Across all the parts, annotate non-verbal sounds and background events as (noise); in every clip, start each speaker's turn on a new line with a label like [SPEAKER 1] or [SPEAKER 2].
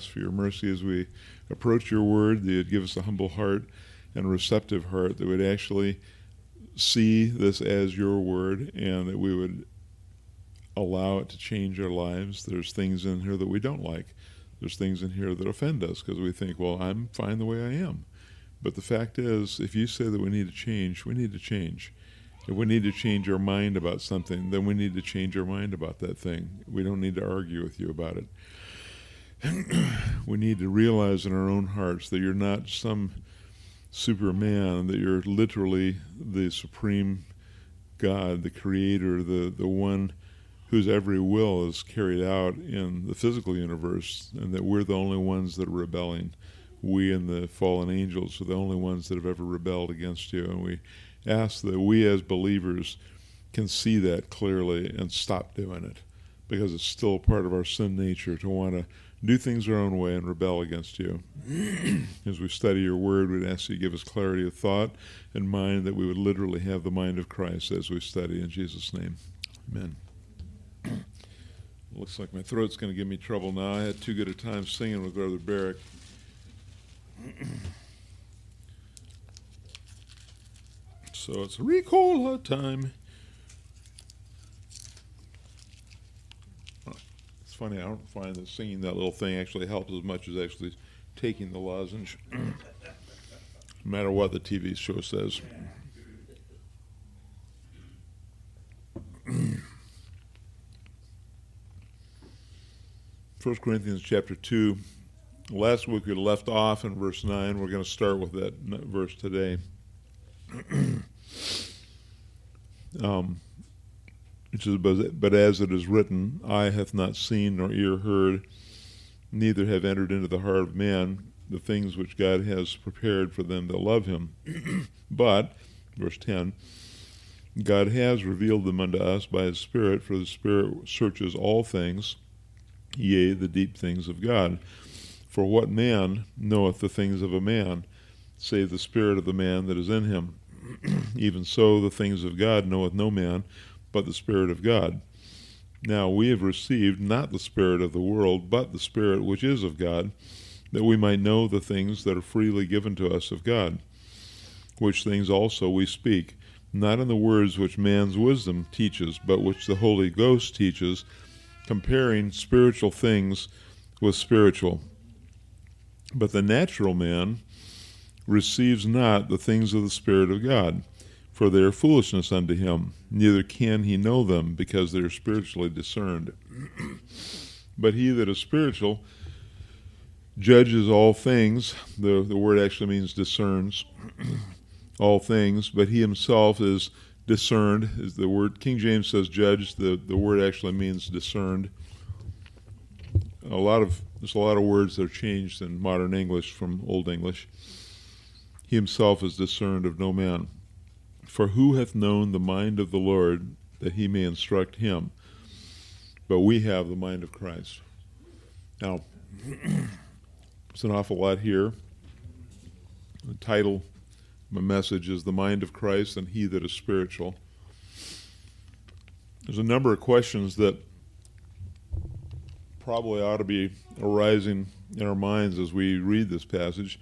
[SPEAKER 1] ask for your mercy as we approach your word, that you'd give us a humble heart and a receptive heart that would actually see this as your word and that we would allow it to change our lives. There's things in here that we don't like. There's things in here that offend us because we think, well, I'm fine the way I am. But the fact is, if you say that we need to change, we need to change. If we need to change our mind about something, then we need to change our mind about that thing. We don't need to argue with you about it. (clears throat) we need to realize in our own hearts that you're not some superman, that you're literally the supreme God, the creator, the, the one whose every will is carried out in the physical universe, and that we're the only ones that are rebelling. We and the fallen angels are the only ones that have ever rebelled against you. And we ask that we as believers can see that clearly and stop doing it because it's still part of our sin nature to want to do things our own way and rebel against you. (clears throat) As we study your word, we'd ask you to give us clarity of thought and mind that we would literally have the mind of Christ as we study in Jesus' name. Amen. Looks like my throat's going to give me trouble now. I had too good a time singing with Brother Barrick. so it's Ricola time. Funny, I don't find that singing that little thing actually helps as much as actually taking the lozenge, (coughs) no matter what the TV show says. (coughs) First Corinthians chapter 2. Last week we left off in verse 9. We're going to start with that verse today. (coughs) um, which is, but as it is written, eye hath not seen nor ear heard, neither have entered into the heart of man the things which God has prepared for them that love him. (clears throat) but, verse 10, God has revealed them unto us by his Spirit, for the Spirit searches all things yea, the deep things of God. For what man knoweth the things of a man, save the spirit of the man that is in him? (clears throat) Even so, the things of God knoweth no man, but the Spirit of God. Now we have received not the Spirit of the world, but the Spirit which is of God, that we might know the things that are freely given to us of God. Which things also we speak, not in the words which man's wisdom teaches, but which the Holy Ghost teaches comparing spiritual things with spiritual. But the natural man receives not the things of the Spirit of God, for they are foolishness unto him, neither can he know them, because they are spiritually discerned. (clears throat) but he that is spiritual judges all things. The, the word actually means discerns (clears throat) all things, but he himself is discerned is the word. King James says judge. The, the word actually means discerned. A lot of there's a lot of words that are changed in modern English from Old English. He himself is discerned of no man. For who hath known the mind of the Lord that he may instruct him? But we have the mind of Christ. Now, (clears throat) it's an awful lot here. The title my message is the mind of Christ and he that is spiritual. There's a number of questions that probably ought to be arising in our minds as we read this passage.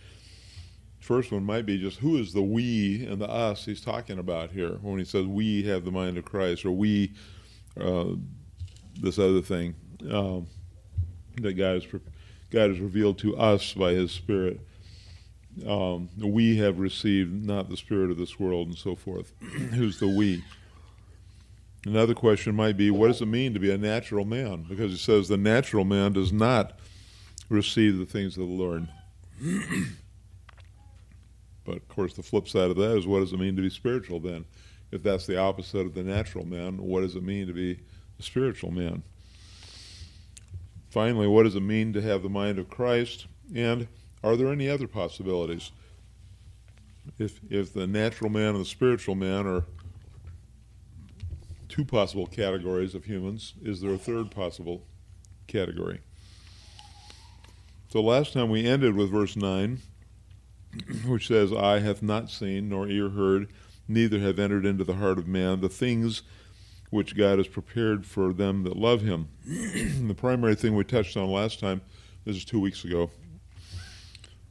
[SPEAKER 1] First one might be just who is the we and the us he's talking about here when he says we have the mind of Christ or we uh, this other thing um, that God has, God revealed to us by his Spirit um, we have received not the spirit of this world and so forth. (clears throat) Who's the we? Another question might be, what does it mean to be a natural man? Because he says the natural man does not receive the things of the Lord. (clears throat) but of course, the flip side of that is, what does it mean to be spiritual then? If that's the opposite of the natural man, what does it mean to be a spiritual man? Finally, what does it mean to have the mind of Christ? And are there any other possibilities? If, if the natural man and the spiritual man are two possible categories of humans, is there a third possible category? So last time we ended with verse 9, which says, Eye hath not seen, nor ear heard, neither have entered into the heart of man the things which God has prepared for them that love him. (clears throat) the primary thing we touched on last time this is two weeks ago,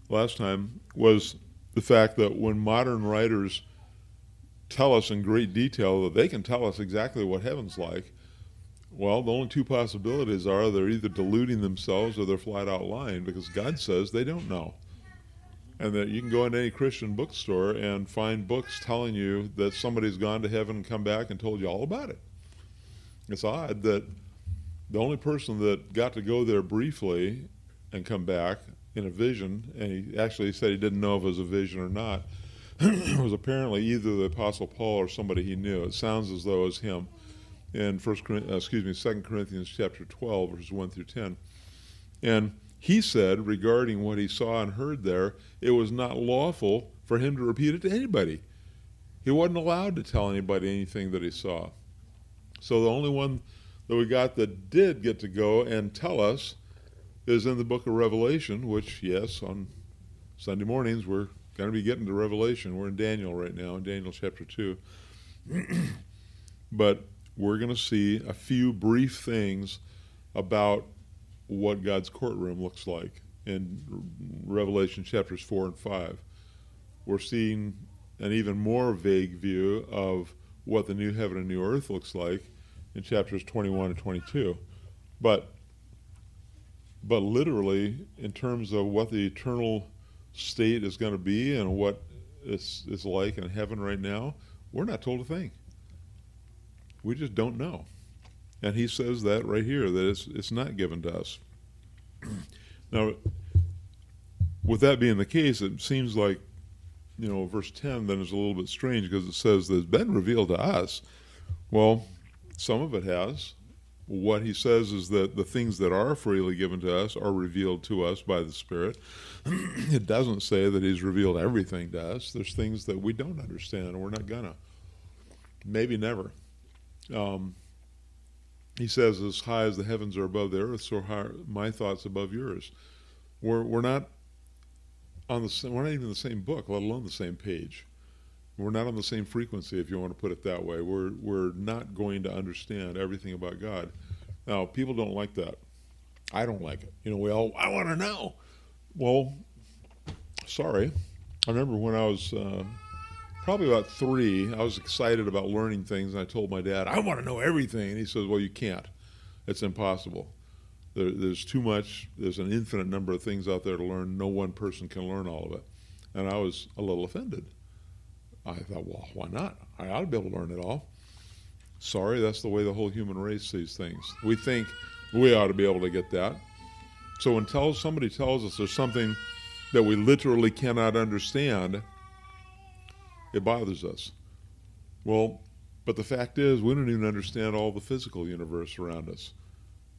[SPEAKER 1] last time, was the fact that when modern writers tell us in great detail that they can tell us exactly what heaven's like, well, the only two possibilities are they're either deluding themselves or they're flat out lying because God says they don't know. And that you can go into any Christian bookstore and find books telling you that somebody's gone to heaven and come back and told you all about it. It's odd that the only person that got to go there briefly and come back in a vision, and he actually said he didn't know if it was a vision or not, (clears throat) was apparently either the Apostle Paul or somebody he knew. It sounds as though it was him in First, excuse me, Second Corinthians chapter twelve, verses one through ten, and he said regarding what he saw and heard there, it was not lawful for him to repeat it to anybody. He wasn't allowed to tell anybody anything that he saw. So the only one that we got that did get to go and tell us is in the book of Revelation, which, yes, on Sunday mornings we're going to be getting to Revelation. We're in Daniel right now, in Daniel chapter 2. (clears throat) but we're going to see a few brief things about what God's courtroom looks like in Revelation chapters 4 and 5. We're seeing an even more vague view of what the new heaven and new earth looks like in chapters 21 and 22. But but literally in terms of what the eternal state is going to be and what it's, it's like in heaven right now, we're not told a thing. We just don't know. And he says that right here, that it's, it's not given to us. (clears throat) now, with that being the case, it seems like, you know, verse 10 then is a little bit strange because it says that it's been revealed to us. Well, some of it has. What he says is that the things that are freely given to us are revealed to us by the Spirit. (clears throat) it doesn't say that he's revealed everything to us. There's things that we don't understand and we're not gonna. Maybe never. Um, he says, as high as the heavens are above the earth, so high my thoughts above yours. We're, we're not on the we're not even the same book, let alone the same page. We're not on the same frequency, if you want to put it that way. We're we're not going to understand everything about God. Now, people don't like that. I don't like it. You know, we all I want to know. Well, sorry. I remember when I was uh, probably about three, I was excited about learning things, and I told my dad, I want to know everything. And he says, Well, you can't. It's impossible. There, there's too much, there's an infinite number of things out there to learn. No one person can learn all of it. And I was a little offended. I thought, Well, why not? I ought to be able to learn it all. Sorry, that's the way the whole human race sees things. We think we ought to be able to get that. So until somebody tells us there's something that we literally cannot understand, it bothers us. Well, but the fact is, we don't even understand all the physical universe around us.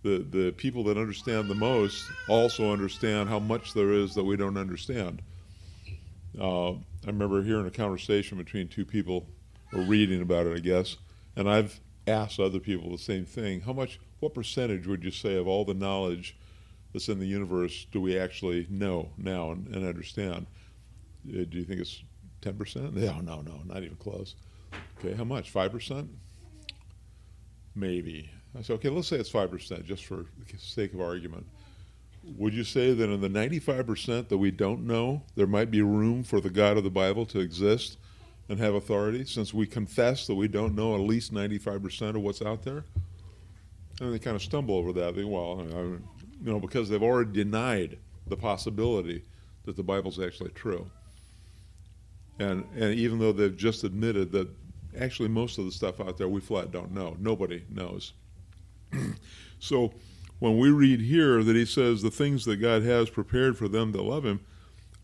[SPEAKER 1] The, the people that understand the most also understand how much there is that we don't understand. Uh, I remember hearing a conversation between two people, or reading about it, I guess, and I've asked other people the same thing. How much, what percentage would you say of all the knowledge that's in the universe do we actually know now and, and understand? Uh, do you think it's 10%? No, no, no, not even close. Okay, how much? 5%? Maybe. I said, okay, let's say it's 5%, just for the sake of argument. Would you say that in the 95% that we don't know, there might be room for the God of the Bible to exist and have authority, since we confess that we don't know at least 95% of what's out there? And they kind of stumble over that. They, well, you know, because they've already denied the possibility that the Bible's actually true. And, and even though they've just admitted that actually most of the stuff out there we flat don't know, nobody knows. (clears throat) so when we read here that he says the things that God has prepared for them that love him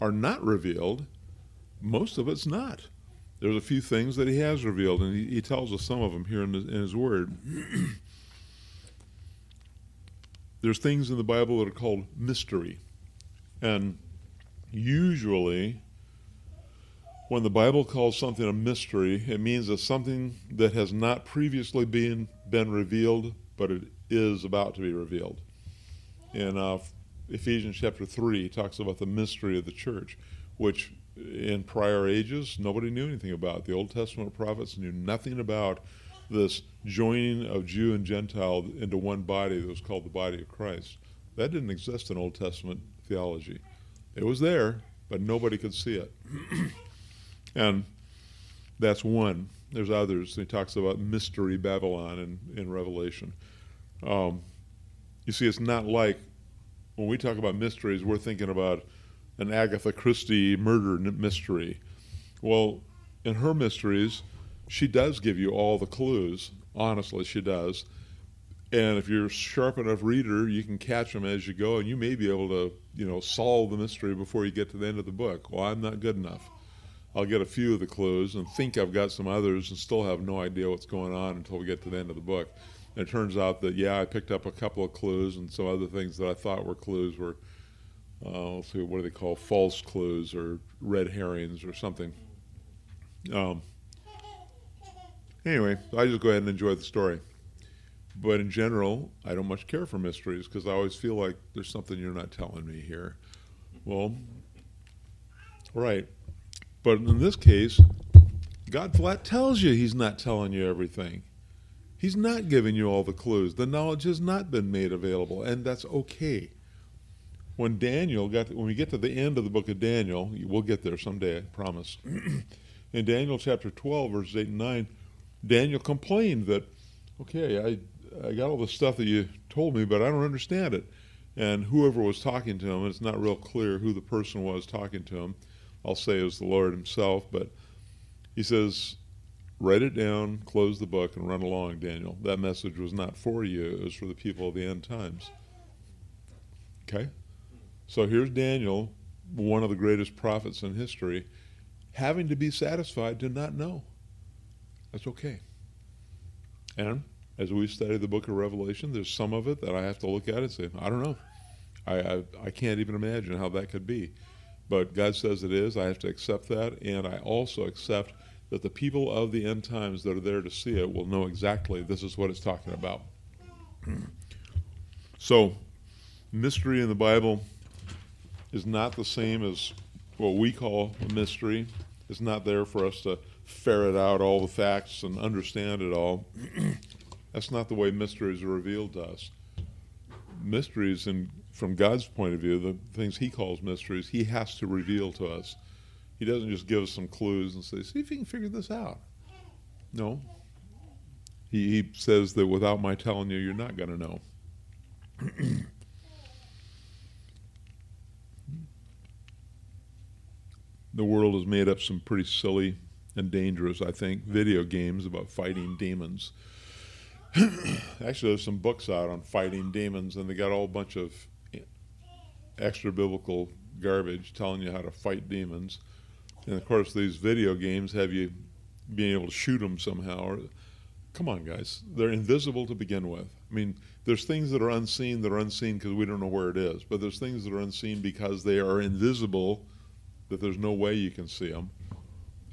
[SPEAKER 1] are not revealed, most of it's not. There's a few things that he has revealed, and he, he tells us some of them here in, the, in his word. (clears throat) There's things in the Bible that are called mystery. And usually when the Bible calls something a mystery, it means it's something that has not previously been been revealed, but it is about to be revealed. In uh, Ephesians chapter three, talks about the mystery of the church, which in prior ages nobody knew anything about. The Old Testament prophets knew nothing about this joining of Jew and Gentile into one body that was called the body of Christ. That didn't exist in Old Testament theology. It was there, but nobody could see it. (clears throat) and that's one. There's others. He talks about mystery Babylon in, in Revelation. Um, you see, it's not like when we talk about mysteries, we're thinking about an Agatha Christie murder mystery. Well, in her mysteries, she does give you all the clues. Honestly, she does. And if you're a sharp enough reader, you can catch them as you go, and you may be able to, you know, solve the mystery before you get to the end of the book. Well, I'm not good enough. I'll get a few of the clues and think I've got some others, and still have no idea what's going on until we get to the end of the book. And it turns out that yeah, I picked up a couple of clues, and some other things that I thought were clues were, uh, let's see, what do they call false clues or red herrings or something. Um, anyway, I just go ahead and enjoy the story. But in general, I don't much care for mysteries because I always feel like there's something you're not telling me here. Well, right. But in this case, God flat tells you He's not telling you everything. He's not giving you all the clues. The knowledge has not been made available, and that's okay. When Daniel got, when we get to the end of the book of Daniel, we'll get there someday, I promise. (clears throat) in Daniel chapter 12, verses 8 and 9, Daniel complained that, okay, I I got all the stuff that you told me, but I don't understand it. And whoever was talking to him, it's not real clear who the person was talking to him. I'll say it was the Lord himself, but he says, write it down, close the book, and run along, Daniel. That message was not for you, it was for the people of the end times. Okay? So here's Daniel, one of the greatest prophets in history, having to be satisfied to not know. That's okay. And as we study the book of Revelation, there's some of it that I have to look at and say, I don't know. I, I, I, can't even imagine how that could be. But God says it is. I have to accept that. And I also accept that the people of the end times that are there to see it will know exactly this is what it's talking about. (clears throat) so, mystery in the Bible is not the same as what we call a mystery. It's not there for us to ferret out all the facts and understand it all. (clears throat) That's not the way mysteries are revealed to us. Mysteries, and from God's point of view, the things He calls mysteries, He has to reveal to us. He doesn't just give us some clues and say, "See if you can figure this out." No. He, he says that without my telling you, you're not going to know. (clears throat) the world has made up some pretty silly and dangerous, I think, video games about fighting demons. (clears throat) actually, there's some books out on fighting demons, and they got a whole bunch of extra biblical garbage telling you how to fight demons. And of course, these video games have you being able to shoot them somehow. Or, come on, guys, they're invisible to begin with. I mean, there's things that are unseen that are unseen because we don't know where it is, but there's things that are unseen because they are invisible, that there's no way you can see them.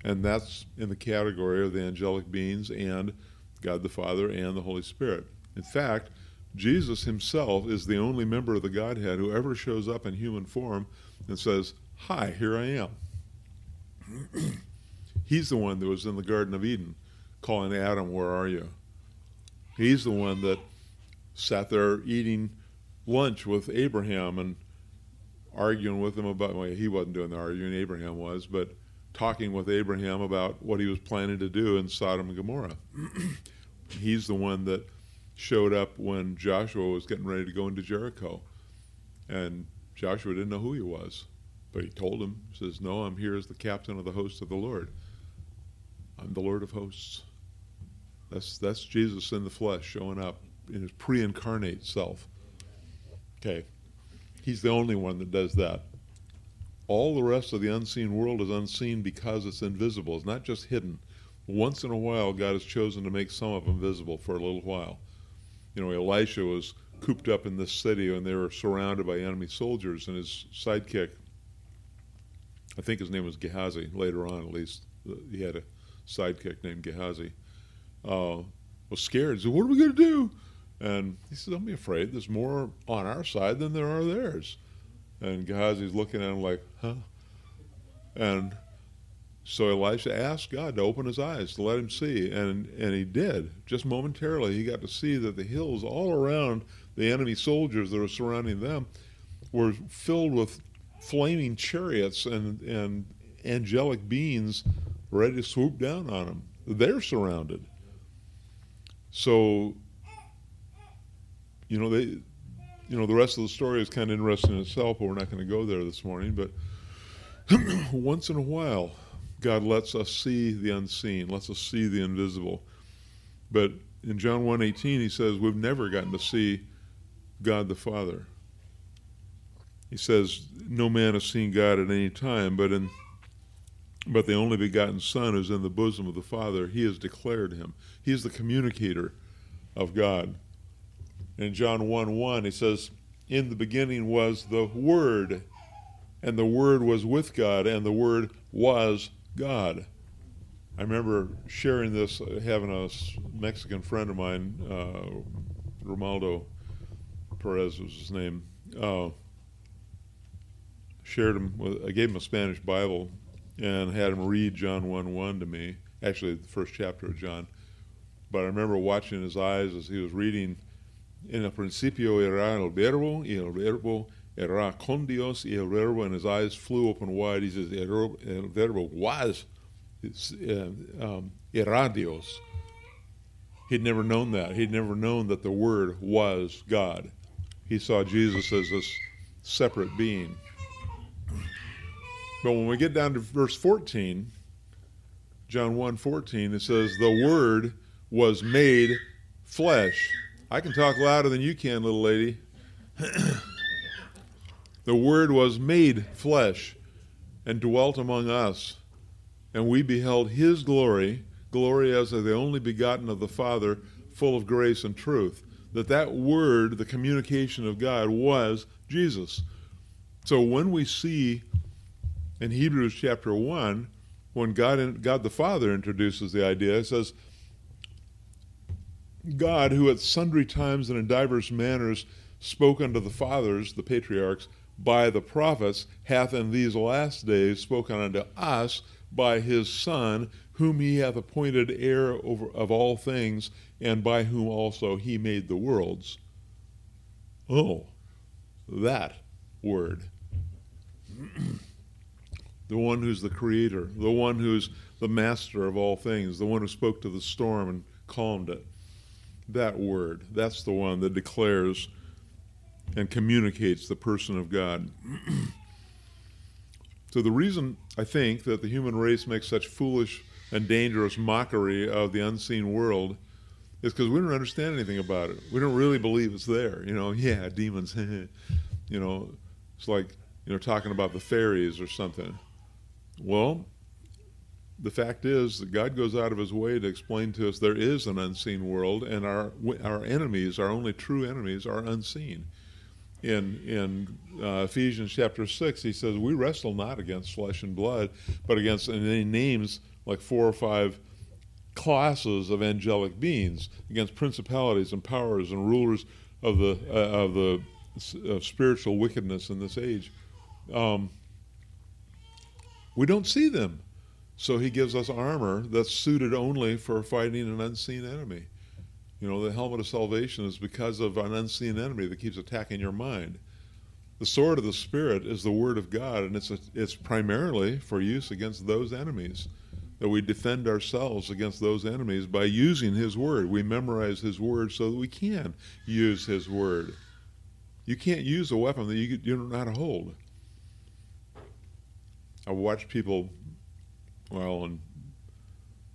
[SPEAKER 1] And that's in the category of the angelic beings and God the Father and the Holy Spirit. In fact, Jesus himself is the only member of the Godhead who ever shows up in human form and says, Hi, here I am. (clears throat) He's the one that was in the Garden of Eden calling Adam, Where are you? He's the one that sat there eating lunch with Abraham and arguing with him about, well, he wasn't doing the arguing, Abraham was, but talking with Abraham about what he was planning to do in Sodom and Gomorrah. (clears throat) He's the one that showed up when Joshua was getting ready to go into Jericho. And Joshua didn't know who he was, but he told him, he says, No, I'm here as the captain of the host of the Lord. I'm the Lord of hosts. That's, that's Jesus in the flesh showing up in his pre incarnate self. Okay. He's the only one that does that. All the rest of the unseen world is unseen because it's invisible. It's not just hidden. Once in a while, God has chosen to make some of them visible for a little while. You know, Elisha was cooped up in this city and they were surrounded by enemy soldiers, and his sidekick, I think his name was Gehazi, later on at least, he had a sidekick named Gehazi, uh, was scared. He said, What are we going to do? And he said, Don't be afraid. There's more on our side than there are theirs. And Gehazi's looking at him like, huh? And so Elisha asked God to open his eyes to let him see, and and he did. Just momentarily, he got to see that the hills all around the enemy soldiers that were surrounding them were filled with flaming chariots and, and angelic beings ready to swoop down on them. They're surrounded. So, you know, they, you know, the rest of the story is kind of interesting in itself, but we're not going to go there this morning. But (clears throat) once in a while, God lets us see the unseen, lets us see the invisible. But in John 1:18 he says we've never gotten to see God the Father. He says no man has seen God at any time, but in but the only begotten Son is in the bosom of the Father. He has declared him. He is the communicator of God. In John 1 1, he says, In the beginning was the Word, and the Word was with God, and the Word was God. I remember sharing this, uh, having a Mexican friend of mine, uh, Romaldo Perez was his name, uh, shared him, with, I gave him a Spanish Bible and had him read John 1 1 to me, actually, the first chapter of John. But I remember watching his eyes as he was reading, In el principio era el verbo, y el verbo era con Dios, y el verbo, and his eyes flew open wide. He says, El, verbo was uh, um, iradios. He'd never known that. He'd never known that the Word was God. He saw Jesus as this separate being. But when we get down to verse 14, John 1 14, it says, The Word was made flesh. I can talk louder than you can, little lady. (clears throat) the Word was made flesh and dwelt among us and we beheld his glory, glory as of the only begotten of the Father, full of grace and truth. That that word, the communication of God, was Jesus. So when we see in Hebrews chapter 1, when God, God the Father introduces the idea, it says, God, who at sundry times and in divers manners spoke unto the fathers, the patriarchs, by the prophets, hath in these last days spoken unto us by his Son, whom he hath appointed heir over, of all things, and by whom also he made the worlds. Oh, that word. (clears throat) the one who's the creator, the one who's the master of all things, the one who spoke to the storm and calmed it. That word, that's the one that declares and communicates the person of God. (clears throat) So the reason I think that the human race makes such foolish and dangerous mockery of the unseen world is because we don't understand anything about it. We don't really believe it's there. You know, (laughs) yeah, demons. (laughs) you know, it's like you know talking about the fairies or something. Well, the fact is that God goes out of His way to explain to us there is an unseen world, and our our enemies, our only true enemies, are unseen in in uh, Ephesians chapter six, he says, "We wrestle not against flesh and blood, but against." And he names like four or five classes of angelic beings against principalities and powers and rulers of the uh, of the uh, spiritual wickedness in this age. Um, we don't see them, so he gives us armor that's suited only for fighting an unseen enemy. You know, the helmet of salvation is because of an unseen enemy that keeps attacking your mind. The sword of the Spirit is the Word of God, and it's, a, it's primarily for use against those enemies. That we defend ourselves against those enemies by using His Word. We memorize His Word so that we can use His Word. You can't use a weapon that you, you don't know how to hold. I watch people, well, and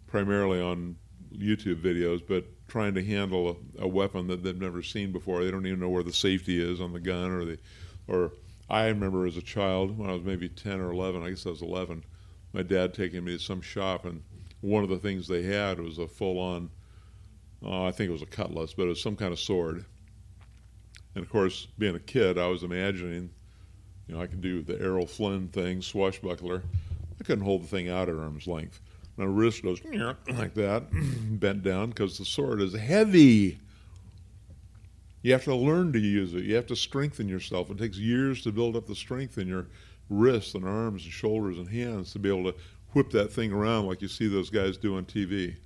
[SPEAKER 1] primarily on YouTube videos, but trying to handle a, a, weapon that they've never seen before. They don't even know where the safety is on the gun, or the, or I remember as a child when I was maybe ten or eleven. I guess I was eleven. My dad taking me to some shop, and one of the things they had was a full-on. Uh, I think it was a cutlass, but it was some kind of sword. And of course, being a kid, I was imagining, you know, I could do the Errol Flynn thing, swashbuckler. I couldn't hold the thing out at arm's length. My wrist goes like that, (clears throat) bent down because the sword is heavy. You have to learn to use it. You have to strengthen yourself. It takes years to build up the strength in your wrists and arms and shoulders and hands to be able to whip that thing around like you see those guys do on TV.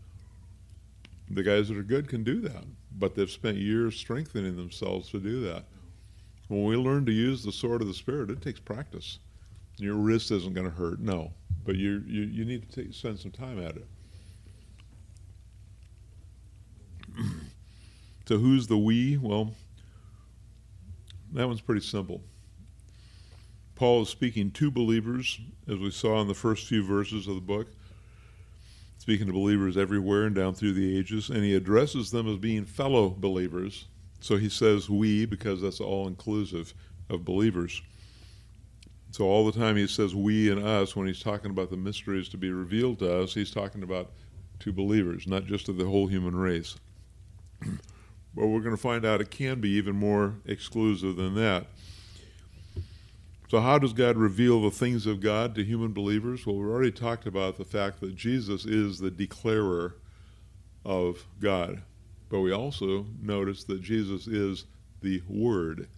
[SPEAKER 1] The guys that are good can do that. but they've spent years strengthening themselves to do that. When we learn to use the sword of the Spirit, it takes practice. Your wrist isn't going to hurt, no, but you, you, you need to take, spend some time at it. (clears throat) so, who's the we? Well, that one's pretty simple. Paul is speaking to believers, as we saw in the first few verses of the book, speaking to believers everywhere and down through the ages, and he addresses them as being fellow believers. So he says we because that's all inclusive of believers. So all the time he says we and us when he's talking about the mysteries to be revealed to us, he's talking about to believers, not just to the whole human race. (clears throat) but we're going to find out it can be even more exclusive than that. So, how does God reveal the things of God to human believers? Well, we've already talked about the fact that Jesus is the declarer of God. But we also notice that Jesus is the Word.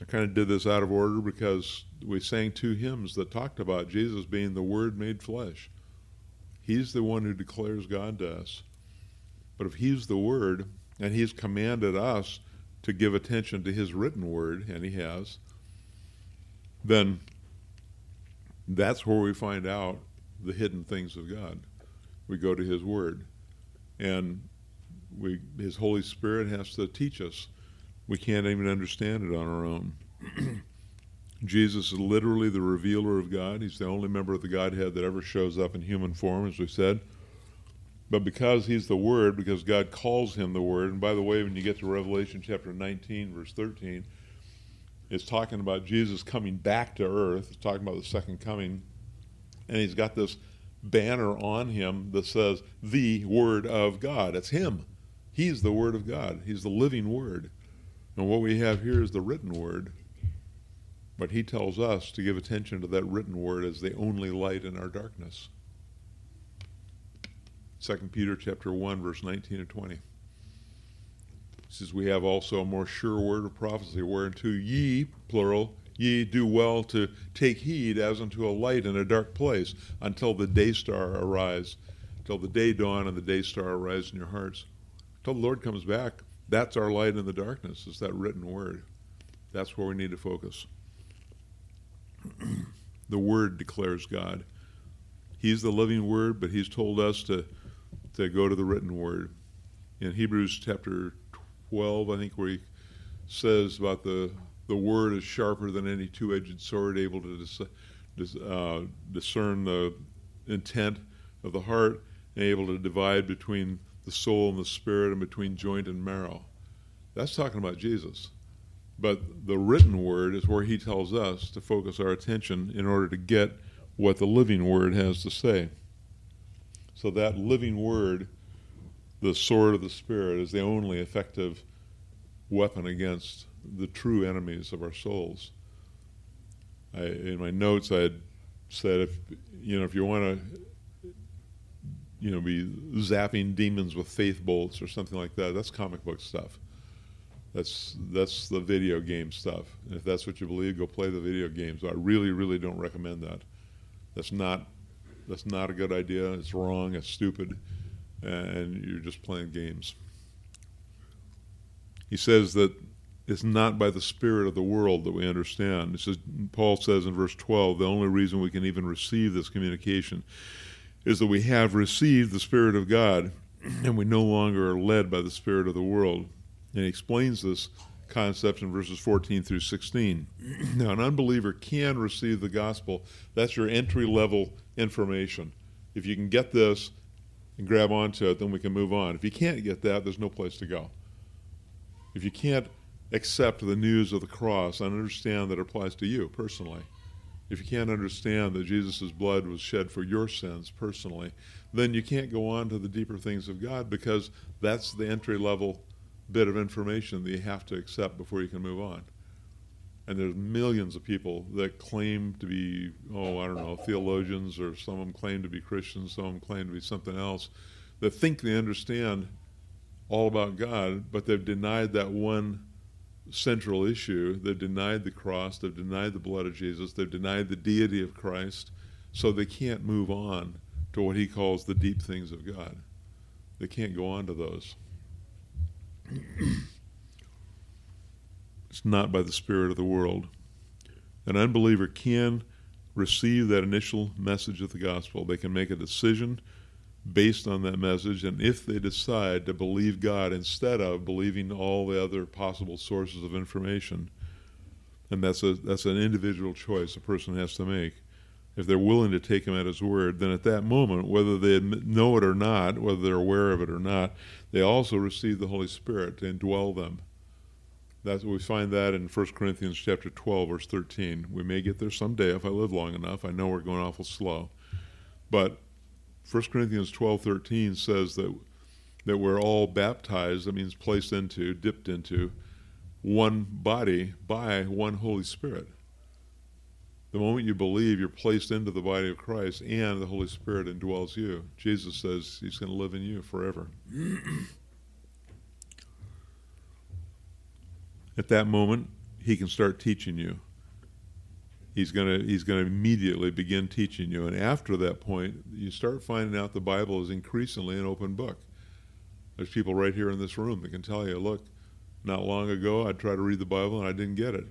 [SPEAKER 1] I kind of did this out of order because we sang two hymns that talked about Jesus being the Word made flesh. He's the one who declares God to us. But if He's the Word, and He's commanded us to give attention to His written Word, and He has, then that's where we find out the hidden things of God. We go to His Word, and we His Holy Spirit has to teach us. We can't even understand it on our own. (clears throat) Jesus is literally the revealer of God. He's the only member of the Godhead that ever shows up in human form, as we said. But because he's the Word, because God calls him the Word, and by the way, when you get to Revelation chapter 19, verse 13, it's talking about Jesus coming back to earth. It's talking about the second coming. And he's got this banner on him that says, the Word of God. It's him. He's the Word of God. He's the living Word. And what we have here is the written Word. But he tells us to give attention to that written Word as the only light in our darkness. 2 Peter chapter 1, verse 19 and 20 says, We have also a more sure word of prophecy, whereunto ye, plural, ye do well to take heed as unto a light in a dark place until the day star arise, till the day dawn and the day star arise in your hearts. Till the Lord comes back, that's our light in the darkness, it's that written word. That's where we need to focus. (clears throat) the word declares God. He's the living word, but he's told us to, to go to the written word. In Hebrews chapter 12, I think, where he says about the the word is sharper than any two-edged sword, able to dis, dis, uh, discern the intent of the heart, and able to divide between the soul and the spirit, and between joint and marrow. That's talking about Jesus. But the written word is where he tells us to focus our attention in order to get what the living word has to say. So that living word the sword of the Spirit is the only effective weapon against the true enemies of our souls. I, in my notes, I had said, if you know, if you want to, you know, be zapping demons with faith bolts or something like that, that's comic book stuff. That's that's the video game stuff. And if that's what you believe, go play the video games. I really, really don't recommend that. That's not that's not a good idea. It's wrong. It's stupid and you're just playing games. He says that it's not by the spirit of the world that we understand. He says, Paul says in verse 12, the only reason we can even receive this communication is that we have received the Spirit of God and we no longer are led by the spirit of the world. And he explains this concept in verses 14 through 16. (clears throat) now, an unbeliever can receive the gospel. That's your entry level information. If you can get this, and grab onto it, then we can move on. If you can't get that, there's no place to go. If you can't accept the news of the cross and understand that it applies to you personally, if you can't understand that Jesus' blood was shed for your sins personally, then you can't go on to the deeper things of God because that's the entry level bit of information that you have to accept before you can move on. And there's millions of people that claim to be, oh, I don't know, theologians, or some of them claim to be Christians, some of them claim to be something else, that think they understand all about God, but they've denied that one central issue. They've denied the cross, they've denied the blood of Jesus, they've denied the deity of Christ, so they can't move on to what he calls the deep things of God. They can't go on to those. it's not by the spirit of the world. An unbeliever can receive that initial message of the gospel. They can make a decision based on that message, and if they decide to believe God instead of believing all the other possible sources of information, and that's a that's an individual choice a person has to make. If they're willing to take him at his word, then at that moment, whether they know it or not, whether they're aware of it or not, they also receive the Holy Spirit to indwell them. That's we find that in 1 Corinthians chapter 12, verse 13. We may get there someday if I live long enough. I know we're going awful slow. But 1 Corinthians 12, 13 says that that we're all baptized, that means placed into, dipped into, one body by one Holy Spirit. The moment you believe, you're placed into the body of Christ, and the Holy Spirit indwells you. Jesus says He's going to live in you forever. (clears throat) At that moment, He can start teaching you. He's going to He's going to immediately begin teaching you, and after that point, you start finding out the Bible is increasingly an open book. There's people right here in this room that can tell you, look, not long ago I tried to read the Bible and I didn't get it.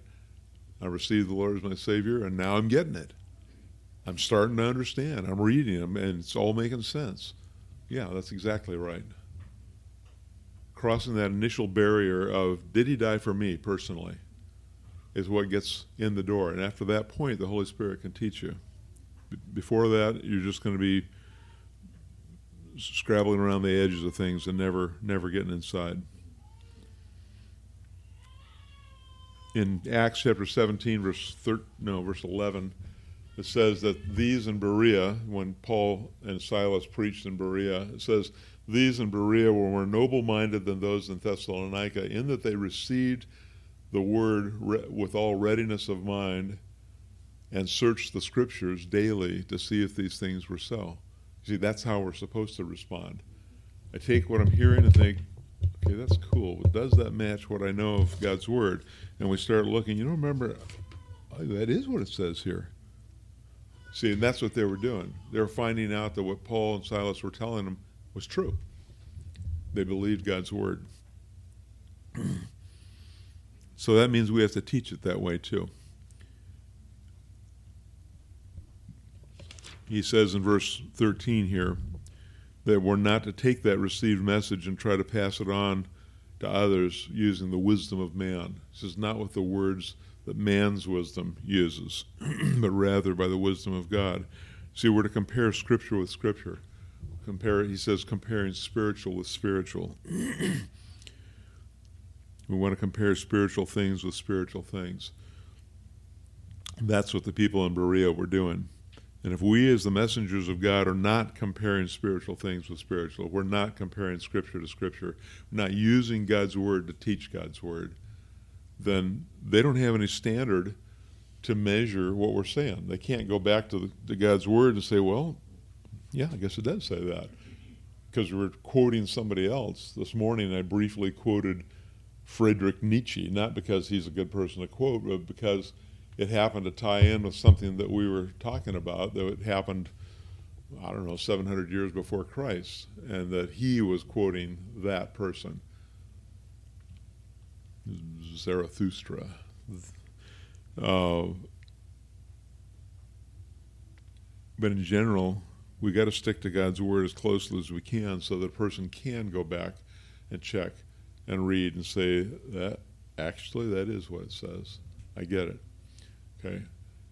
[SPEAKER 1] I received the Lord as my Savior, and now I'm getting it. I'm starting to understand. I'm reading them, and it's all making sense. Yeah, that's exactly right. Crossing that initial barrier of, did he die for me personally, is what gets in the door. And after that point, the Holy Spirit can teach you. before that, you're just going to be scrabbling around the edges of things and never, never getting inside. in Acts chapter 17, verse thir- no, verse 11, it says that these in Berea, when Paul and Silas preached in Berea, it says these in Berea were more noble-minded than those in Thessalonica, in that they received the word re- with all readiness of mind, and search the scriptures daily to see if these things were so. See, that's how we're supposed to respond. I take what I'm hearing and think, okay, that's cool. Does that match what I know of God's Word? And we start looking, you know, remember, oh, that is what it says here. See, and that's what they were doing. They were finding out that what Paul and Silas were telling them was true. They believed God's Word. (clears throat) so that means we have to teach it that way too. He says in verse 13 here, that we're not to take that received message and try to pass it on to others using the wisdom of man. This is not with the words that man's wisdom uses, (clears throat) but rather by the wisdom of God. See, we're to compare Scripture with Scripture. Compare, he says, comparing spiritual with spiritual. (clears throat) we want to compare spiritual things with spiritual things. That's what the people in Berea were doing. And if we, as the messengers of God, are not comparing spiritual things with spiritual, we're not comparing Scripture to Scripture, we're not using God's Word to teach God's Word, then they don't have any standard to measure what we're saying. They can't go back to, the, to God's Word and say, well, yeah, I guess it does say that. Because we're quoting somebody else. This morning I briefly quoted Friedrich Nietzsche, not because he's a good person to quote, but because it happened to tie in with something that we were talking about that it happened i don't know 700 years before christ and that he was quoting that person. Zarathustra. Uh, but in general we got to stick to god's word as closely as we can so that a person can go back and check and read and say that actually that is what it says i get it Okay?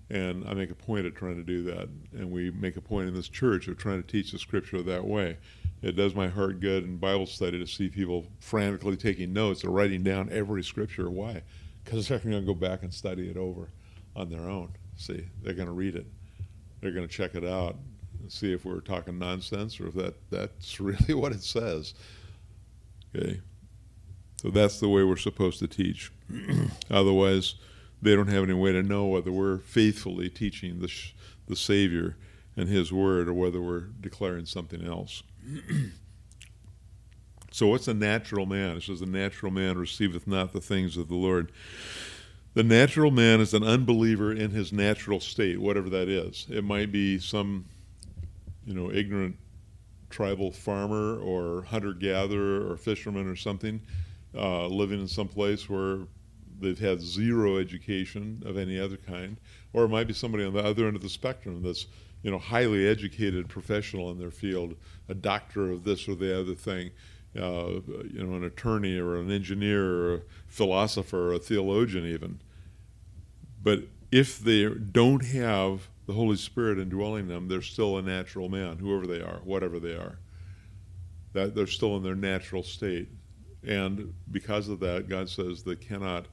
[SPEAKER 1] And I make a point of trying to do that. And we make a point in this church of trying to teach the scripture that way. It does my heart good in Bible study to see people frantically taking notes or writing down every scripture. Why? Because they're going to go back and study it over on their own. See, they're going to read it. They're going to check it out and see if we're talking nonsense or if that, that's (laughs) really what it says. Okay? So that's the way we're supposed to teach. (clears throat) Otherwise, they don't have any way to know whether we're faithfully teaching the, the Savior and His Word or whether we're declaring something else. (clears throat) so, what's a natural man? It says, The natural man receiveth not the things of the Lord. The natural man is an unbeliever in his natural state, whatever that is. It might be some, you know, ignorant tribal farmer or hunter gatherer or fisherman or something uh, living in some place where they've had zero education of any other kind, or it might be somebody on the other end of the spectrum that's you know highly educated professional in their field, a doctor of this or the other thing, uh, you know, an attorney or an engineer or a philosopher or a theologian even. But if they don't have the Holy Spirit indwelling them, they're still a natural man, whoever they are, whatever they are. That they're still in their natural state. And because of that, God says they cannot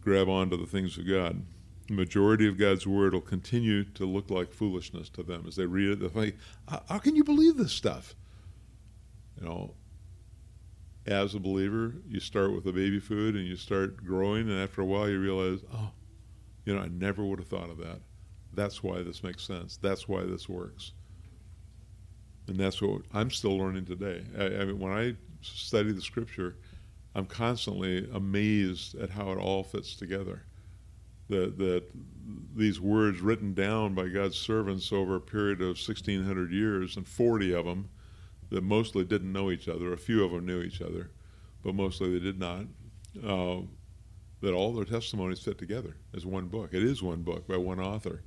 [SPEAKER 1] grab onto the things of God. The majority of God's word will continue to look like foolishness to them as they read it. They think, "How can you believe this stuff?" You know, as a believer, you start with the baby food and you start growing, and after a while, you realize, oh, you know, I never would have thought of that. That's why this makes sense. That's why this works. And that's what I'm still learning today. I, I mean, when I study the scripture, I'm constantly amazed at how it all fits together. That, that these words written down by God's servants over a period of 1,600 years, and 40 of them that mostly didn't know each other, a few of them knew each other, but mostly they did not, uh, that all their testimonies fit together as one book. It is one book by one author.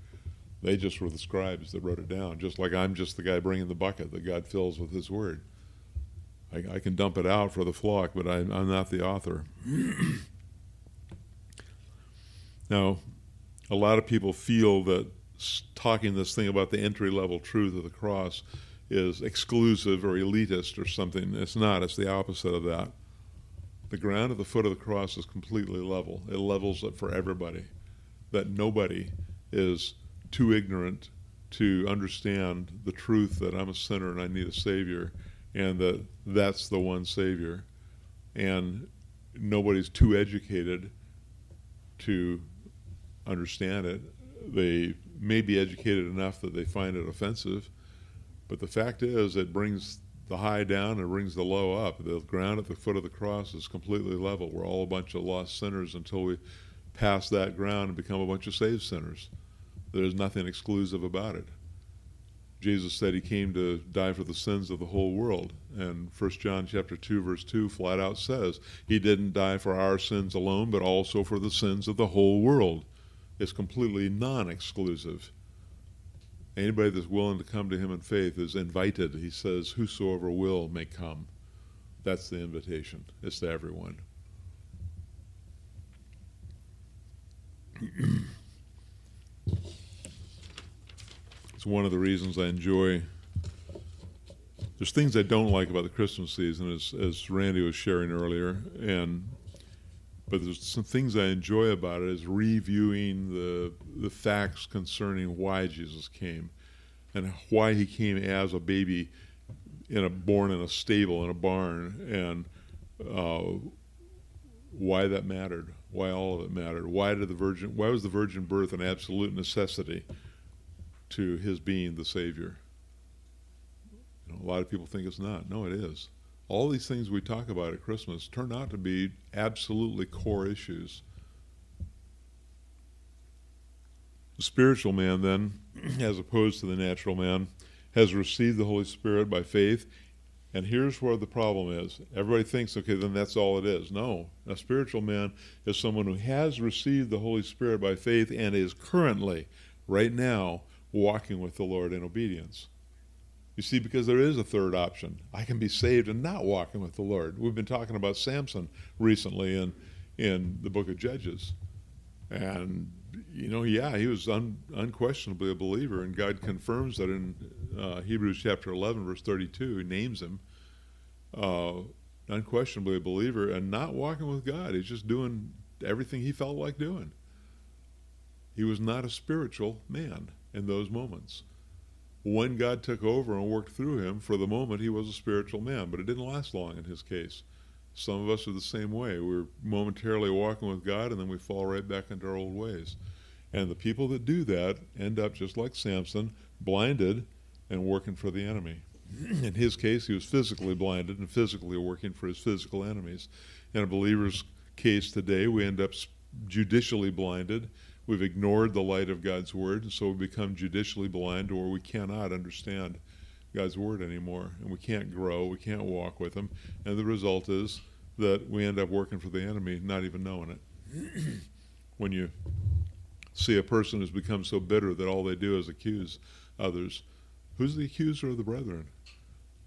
[SPEAKER 1] They just were the scribes that wrote it down, just like I'm just the guy bringing the bucket that God fills with His Word. I, I can dump it out for the flock, but I, I'm not the author. (clears throat) now, a lot of people feel that talking this thing about the entry level truth of the cross is exclusive or elitist or something. It's not, it's the opposite of that. The ground at the foot of the cross is completely level, it levels it for everybody. That nobody is too ignorant to understand the truth that I'm a sinner and I need a Savior and that that's the one Savior. And nobody's too educated to understand it. They may be educated enough that they find it offensive, but the fact is, it brings the high down and brings the low up. The ground at the foot of the cross is completely level. We're all a bunch of lost sinners until we pass that ground and become a bunch of saved sinners. There's nothing exclusive about it. Jesus said he came to die for the sins of the whole world. And 1 John chapter 2 verse 2 flat out says, he didn't die for our sins alone, but also for the sins of the whole world. It's completely non-exclusive. Anybody that's willing to come to him in faith is invited. He says, whosoever will may come. That's the invitation. It's to everyone. (clears throat) it's one of the reasons I enjoy. There's things I don't like about the Christmas season, as, as Randy was sharing earlier, and but there's some things I enjoy about it is reviewing the the facts concerning why Jesus came, and why he came as a baby, in a born in a stable in a barn, and uh, why that mattered, why all of it mattered, why did the virgin, why was the virgin birth an absolute necessity? To his being the Savior. You know, a lot of people think it's not. No, it is. All these things we talk about at Christmas turn out to be absolutely core issues. The spiritual man, then, (clears throat) as opposed to the natural man, has received the Holy Spirit by faith. And here's where the problem is. Everybody thinks, okay, then that's all it is. No. A spiritual man is someone who has received the Holy Spirit by faith and is currently, right now, walking with the Lord in obedience. You see, because there is a third option. I can be saved and not walking with the Lord. We've been talking about Samson recently in, in the book of Judges. And, you know, yeah, he was un, unquestionably a believer, and God confirms that in uh, Hebrews chapter 11, verse 32. He names him uh, unquestionably a believer and not walking with God. He's just doing everything he felt like doing. He was not a spiritual man in those moments. When God took over and worked through him, for the moment he was a spiritual man, but it didn't last long in his case. Some of us are the same way. We're momentarily walking with God and then we fall right back into our old ways. And the people that do that end up just like Samson, blinded and working for the enemy. In his case, he was physically blinded and physically working for his physical enemies. In a believer's case today, we end up judicially blinded We've ignored the light of God's word, and so we become judicially blind, or we cannot understand God's word anymore, and we can't grow, we can't walk with Him, and the result is that we end up working for the enemy, not even knowing it. (clears throat) when you see a person who's become so bitter that all they do is accuse others, who's the accuser of the brethren?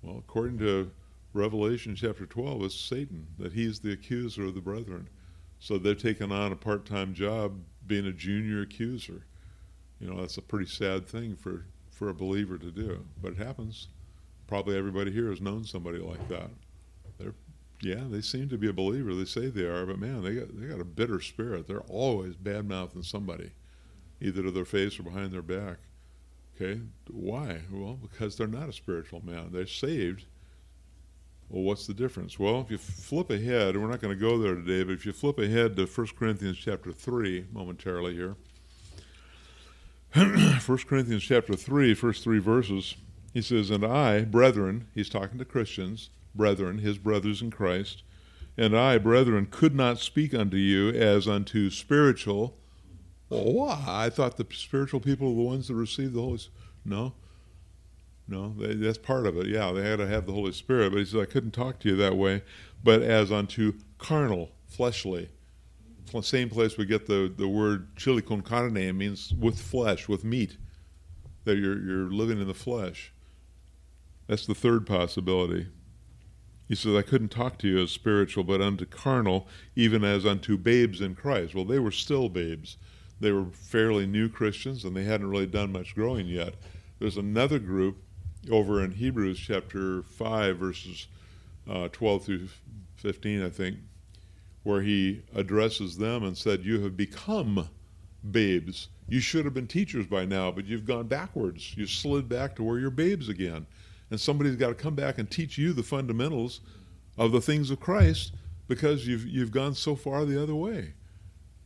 [SPEAKER 1] Well, according to Revelation chapter 12, it's Satan, that he's the accuser of the brethren. So they've taken on a part time job being a junior accuser. You know, that's a pretty sad thing for, for a believer to do, but it happens. Probably everybody here has known somebody like that. They're, yeah, they seem to be a believer. They say they are, but man, they got they got a bitter spirit. They're always bad mouthing somebody, either to their face or behind their back. Okay, why? Well, because they're not a spiritual man. They're saved. Well, what's the difference? Well, if you flip ahead, and we're not going to go there today, but if you flip ahead to 1 Corinthians chapter 3 momentarily here. (clears throat) 1 Corinthians chapter 3, first three verses, he says, And I, brethren, he's talking to Christians, brethren, his brothers in Christ, and I, brethren, could not speak unto you as unto spiritual. Well, why? I thought the spiritual people are the ones that receive the Holy Spirit. No. No, they, that's part of it. Yeah, they had to have the Holy Spirit, but he said, I couldn't talk to you that way, but as unto carnal, fleshly. Same place we get the, the word chili con carne, means with flesh, with meat, that you're, you're living in the flesh. That's the third possibility. He says, I couldn't talk to you as spiritual, but unto carnal, even as unto babes in Christ. Well, they were still babes. They were fairly new Christians, and they hadn't really done much growing yet. There's another group over in Hebrews chapter 5, verses uh, 12 through 15, I think, where he addresses them and said, You have become babes. You should have been teachers by now, but you've gone backwards. You've slid back to where you're babes again and somebody's got to come back and teach you the fundamentals of the things of Christ because you've you've gone so far the other way.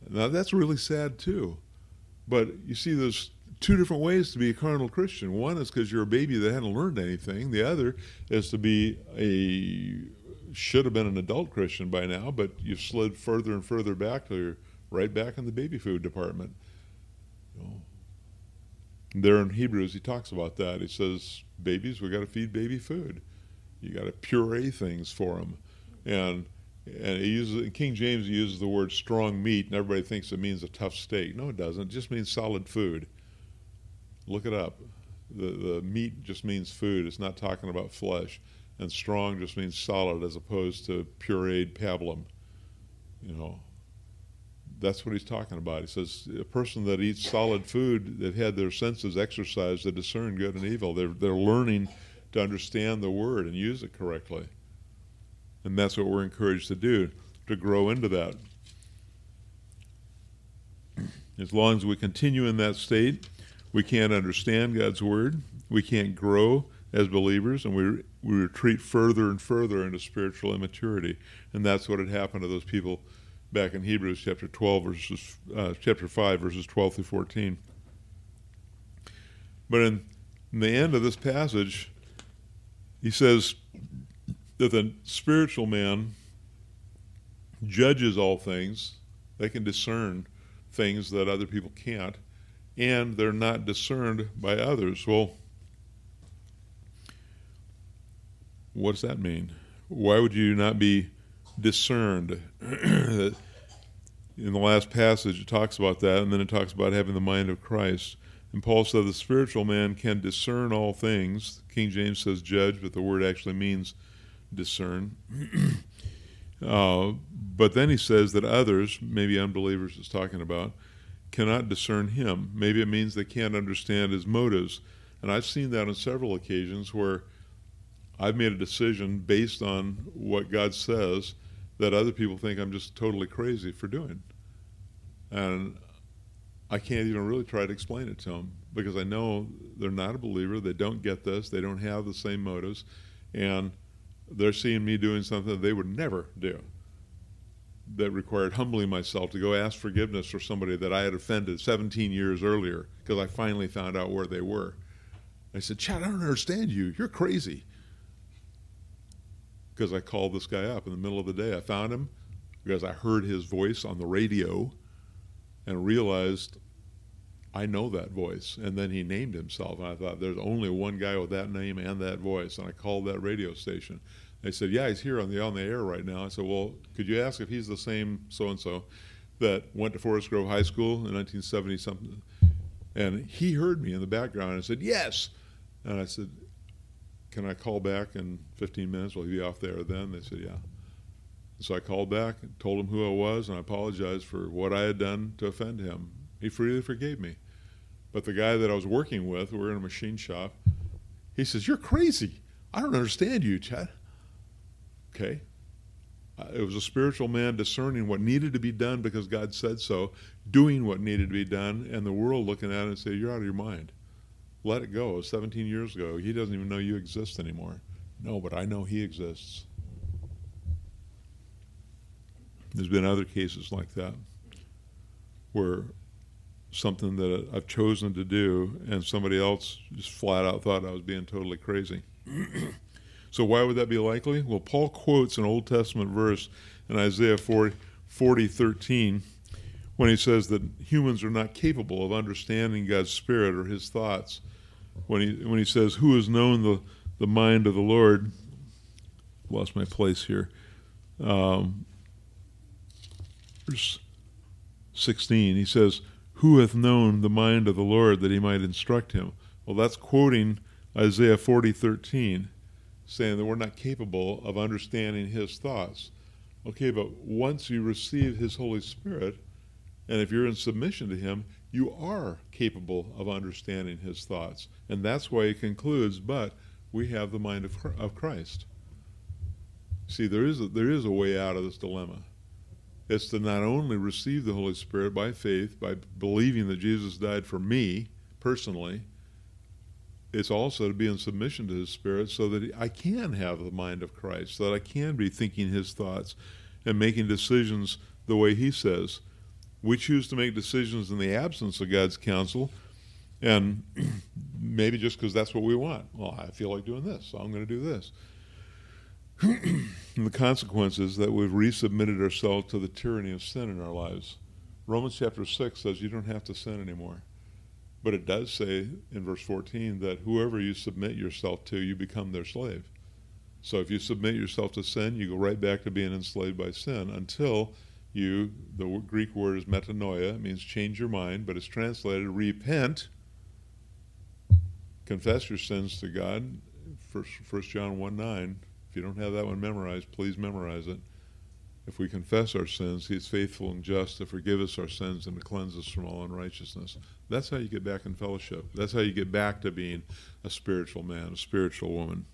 [SPEAKER 1] Now that's really sad too. But you see, there's two different ways to be a carnal Christian. One is because you're a baby that hadn't learned anything. The other is to be a should have been an adult Christian by now, but you've slid further and further back you're right back in the baby food department. You there in Hebrews, he talks about that. He says, babies, we got to feed baby food. You got to puree things for them. And and he uses King James he uses the word strong meat, and everybody thinks it means a tough steak. No, it doesn't. It just means solid food. Look it up. The the meat just means food. It's not talking about flesh. And strong just means solid as opposed to pureed pablum. You know, that's what he's talking about. He says a person that eats solid food, they've had their senses exercised to discern good and evil. They're, they're learning to understand the word and use it correctly. And that's what we're encouraged to do, to grow into that. (clears throat) As long as we continue in that state, we can't understand God's word. We can't grow as believers, and we, we retreat further and further into spiritual immaturity. And that's what had happened to those people back in Hebrews chapter 12 verses uh, chapter 5 verses 12 through 14. But in, in the end of this passage, he says that the spiritual man judges all things. They can discern things that other people can't, and they're not discerned by others. Well, what does that mean? Why would you not be discerned. (clears throat) in the last passage, it talks about that, and then it talks about having the mind of Christ. And Paul said the spiritual man can discern all things. King James says judge, but the word actually means discern. (clears throat) uh, but then he says that others, maybe unbelievers is talking about, cannot discern him. Maybe it means they can't understand his motives. And I've seen that on several occasions where I've made a decision based on what God says, that other people think I'm just totally crazy for doing. And I can't even really try to explain it to them because I know they're not a believer. They don't get this. They don't have the same motives. And they're seeing me doing something they would never do that required humbling myself to go ask forgiveness for somebody that I had offended 17 years earlier because I finally found out where they were. I said, Chad, I don't understand you. You're crazy because I called this guy up in the middle of the day. I found him because I heard his voice on the radio and realized I know that voice. And then he named himself. And I thought, there's only one guy with that name and that voice. And I called that radio station. They said, "Yeah, he's here on the on the air right now." I said, "Well, could you ask if he's the same so and so that went to Forest Grove High School in 1970 something?" And he heard me in the background and said, "Yes." And I said, "Can I call back in 15 minutes? Will he be off there then?" They said, "Yeah." So I called back and told him who I was, and I apologized for what I had done to offend him. He freely forgave me. But the guy that I was working with, we were in a machine shop, he says, You're crazy. I don't understand you, Chad. Okay. Uh, it was a spiritual man discerning what needed to be done because God said so, doing what needed to be done, and the world looking at it and say, You're out of your mind. Let it go. 17 years ago. He doesn't even know you exist anymore. No, but I know he exists. There's been other cases like that where something that I've chosen to do and somebody else just flat out thought I was being totally crazy. (clears throat) so why would that be likely? Well, Paul quotes an Old Testament verse in Isaiah 40, 40 13 when he says that humans are not capable of understanding God's spirit or his thoughts. When he when he says, "Who has known the the mind of the Lord?" Lost my place here. Um, verse 16, he says, Who hath known the mind of the Lord that he might instruct him? Well, that's quoting Isaiah 40, 13, saying that we're not capable of understanding his thoughts. Okay, but once you receive his Holy Spirit, and if you're in submission to him, you are capable of understanding his thoughts. And that's why he concludes, but we have the mind of, of Christ. See, there is, a, there is a way out of this dilemma. It's to not only receive the Holy Spirit by faith, by believing that Jesus died for me personally, it's also to be in submission to His Spirit so that I can have the mind of Christ, so that I can be thinking His thoughts and making decisions the way He says. We choose to make decisions in the absence of God's counsel, and (clears throat) maybe just because that's what we want. Well, I feel like doing this, so I'm going to do this. (clears throat) the consequence is that we've resubmitted ourselves to the tyranny of sin in our lives. Romans chapter 6 says you don't have to sin anymore. But it does say in verse 14 that whoever you submit yourself to, you become their slave. So if you submit yourself to sin, you go right back to being enslaved by sin until you, the Greek word is metanoia, means change your mind, but it's translated repent, confess your sins to God, 1 John 1 9, if you don't have that one memorized, please memorize it. If we confess our sins, He is faithful and just to forgive us our sins and to cleanse us from all unrighteousness. That's how you get back in fellowship. That's how you get back to being a spiritual man, a spiritual woman.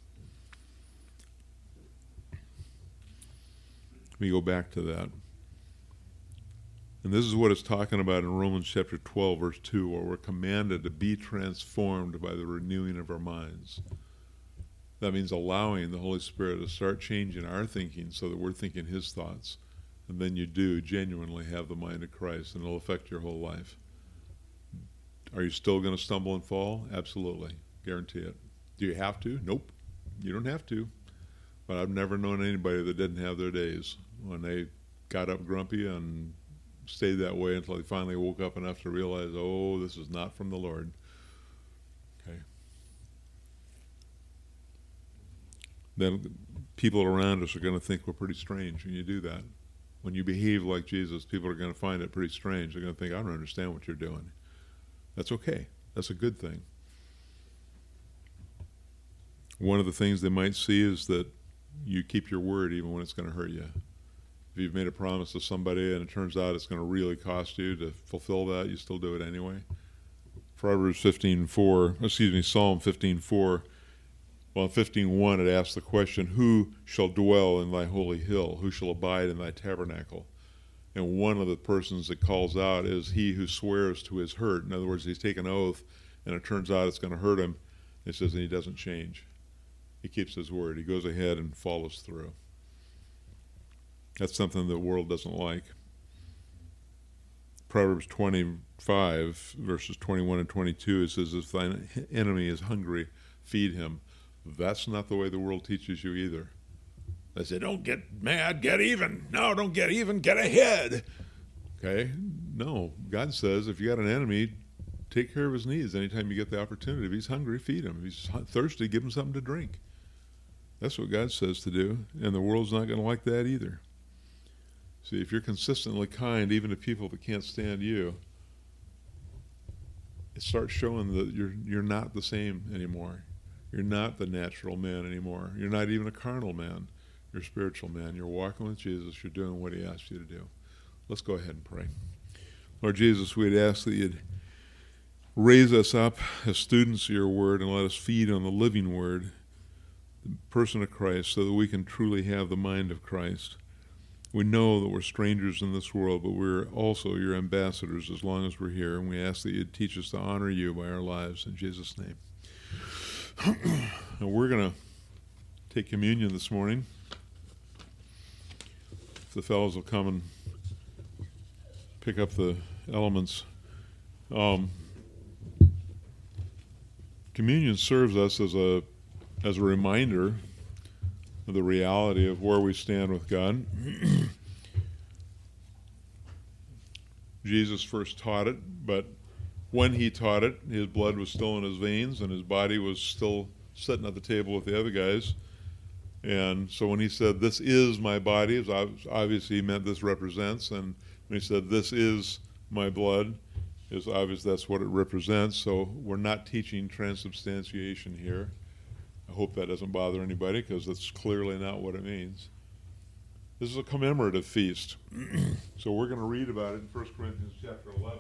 [SPEAKER 1] We go back to that. And this is what it's talking about in Romans chapter 12, verse 2, where we're commanded to be transformed by the renewing of our minds. That means allowing the Holy Spirit to start changing our thinking so that we're thinking His thoughts. And then you do genuinely have the mind of Christ, and it'll affect your whole life. Are you still going to stumble and fall? Absolutely. Guarantee it. Do you have to? Nope. You don't have to. But I've never known anybody that didn't have their days when they got up grumpy and stayed that way until they finally woke up enough to realize, oh, this is not from the Lord. Then people around us are going to think we're pretty strange when you do that. When you behave like Jesus, people are going to find it pretty strange. They're going to think, I don't understand what you're doing. That's okay. That's a good thing. One of the things they might see is that you keep your word even when it's going to hurt you. If you've made a promise to somebody and it turns out it's going to really cost you to fulfill that, you still do it anyway. Proverbs 15:4, excuse me, Psalm 15:4 well, in 15.1, it asks the question, Who shall dwell in thy holy hill? Who shall abide in thy tabernacle? And one of the persons that calls out is he who swears to his hurt. In other words, he's taken oath, and it turns out it's going to hurt him. It says, and he doesn't change. He keeps his word. He goes ahead and follows through. That's something the world doesn't like. Proverbs 25, verses 21 and 22, it says, If thine enemy is hungry, feed him. That's not the way the world teaches you either. They say, don't get mad, get even. No, don't get even, get ahead. Okay? No. God says if you got an enemy, take care of his needs anytime you get the opportunity. If he's hungry, feed him. If he's thirsty, give him something to drink. That's what God says to do, and the world's not going to like that either. See, if you're consistently kind, even to people that can't stand you, it starts showing that you're you're not the same anymore. You're not the natural man anymore. You're not even a carnal man. You're a spiritual man. You're walking with Jesus. You're doing what He asked you to do. Let's go ahead and pray. Lord Jesus, we'd ask that you'd raise us up as students of your word and let us feed on the living word, the person of Christ, so that we can truly have the mind of Christ. We know that we're strangers in this world, but we're also your ambassadors as long as we're here, and we ask that you'd teach us to honor you by our lives in Jesus' name. And we're going to take communion this morning. If the fellows will come and pick up the elements. Um, communion serves us as a as a reminder of the reality of where we stand with God. (clears throat) Jesus first taught it, but when he taught it, his blood was still in his veins and his body was still sitting at the table with the other guys. And so when he said, This is my body, obviously he meant this represents. And when he said, This is my blood, is obvious that's what it represents. So we're not teaching transubstantiation here. I hope that doesn't bother anybody because that's clearly not what it means. This is a commemorative feast. (clears throat) so we're going to read about it in 1 Corinthians chapter 11.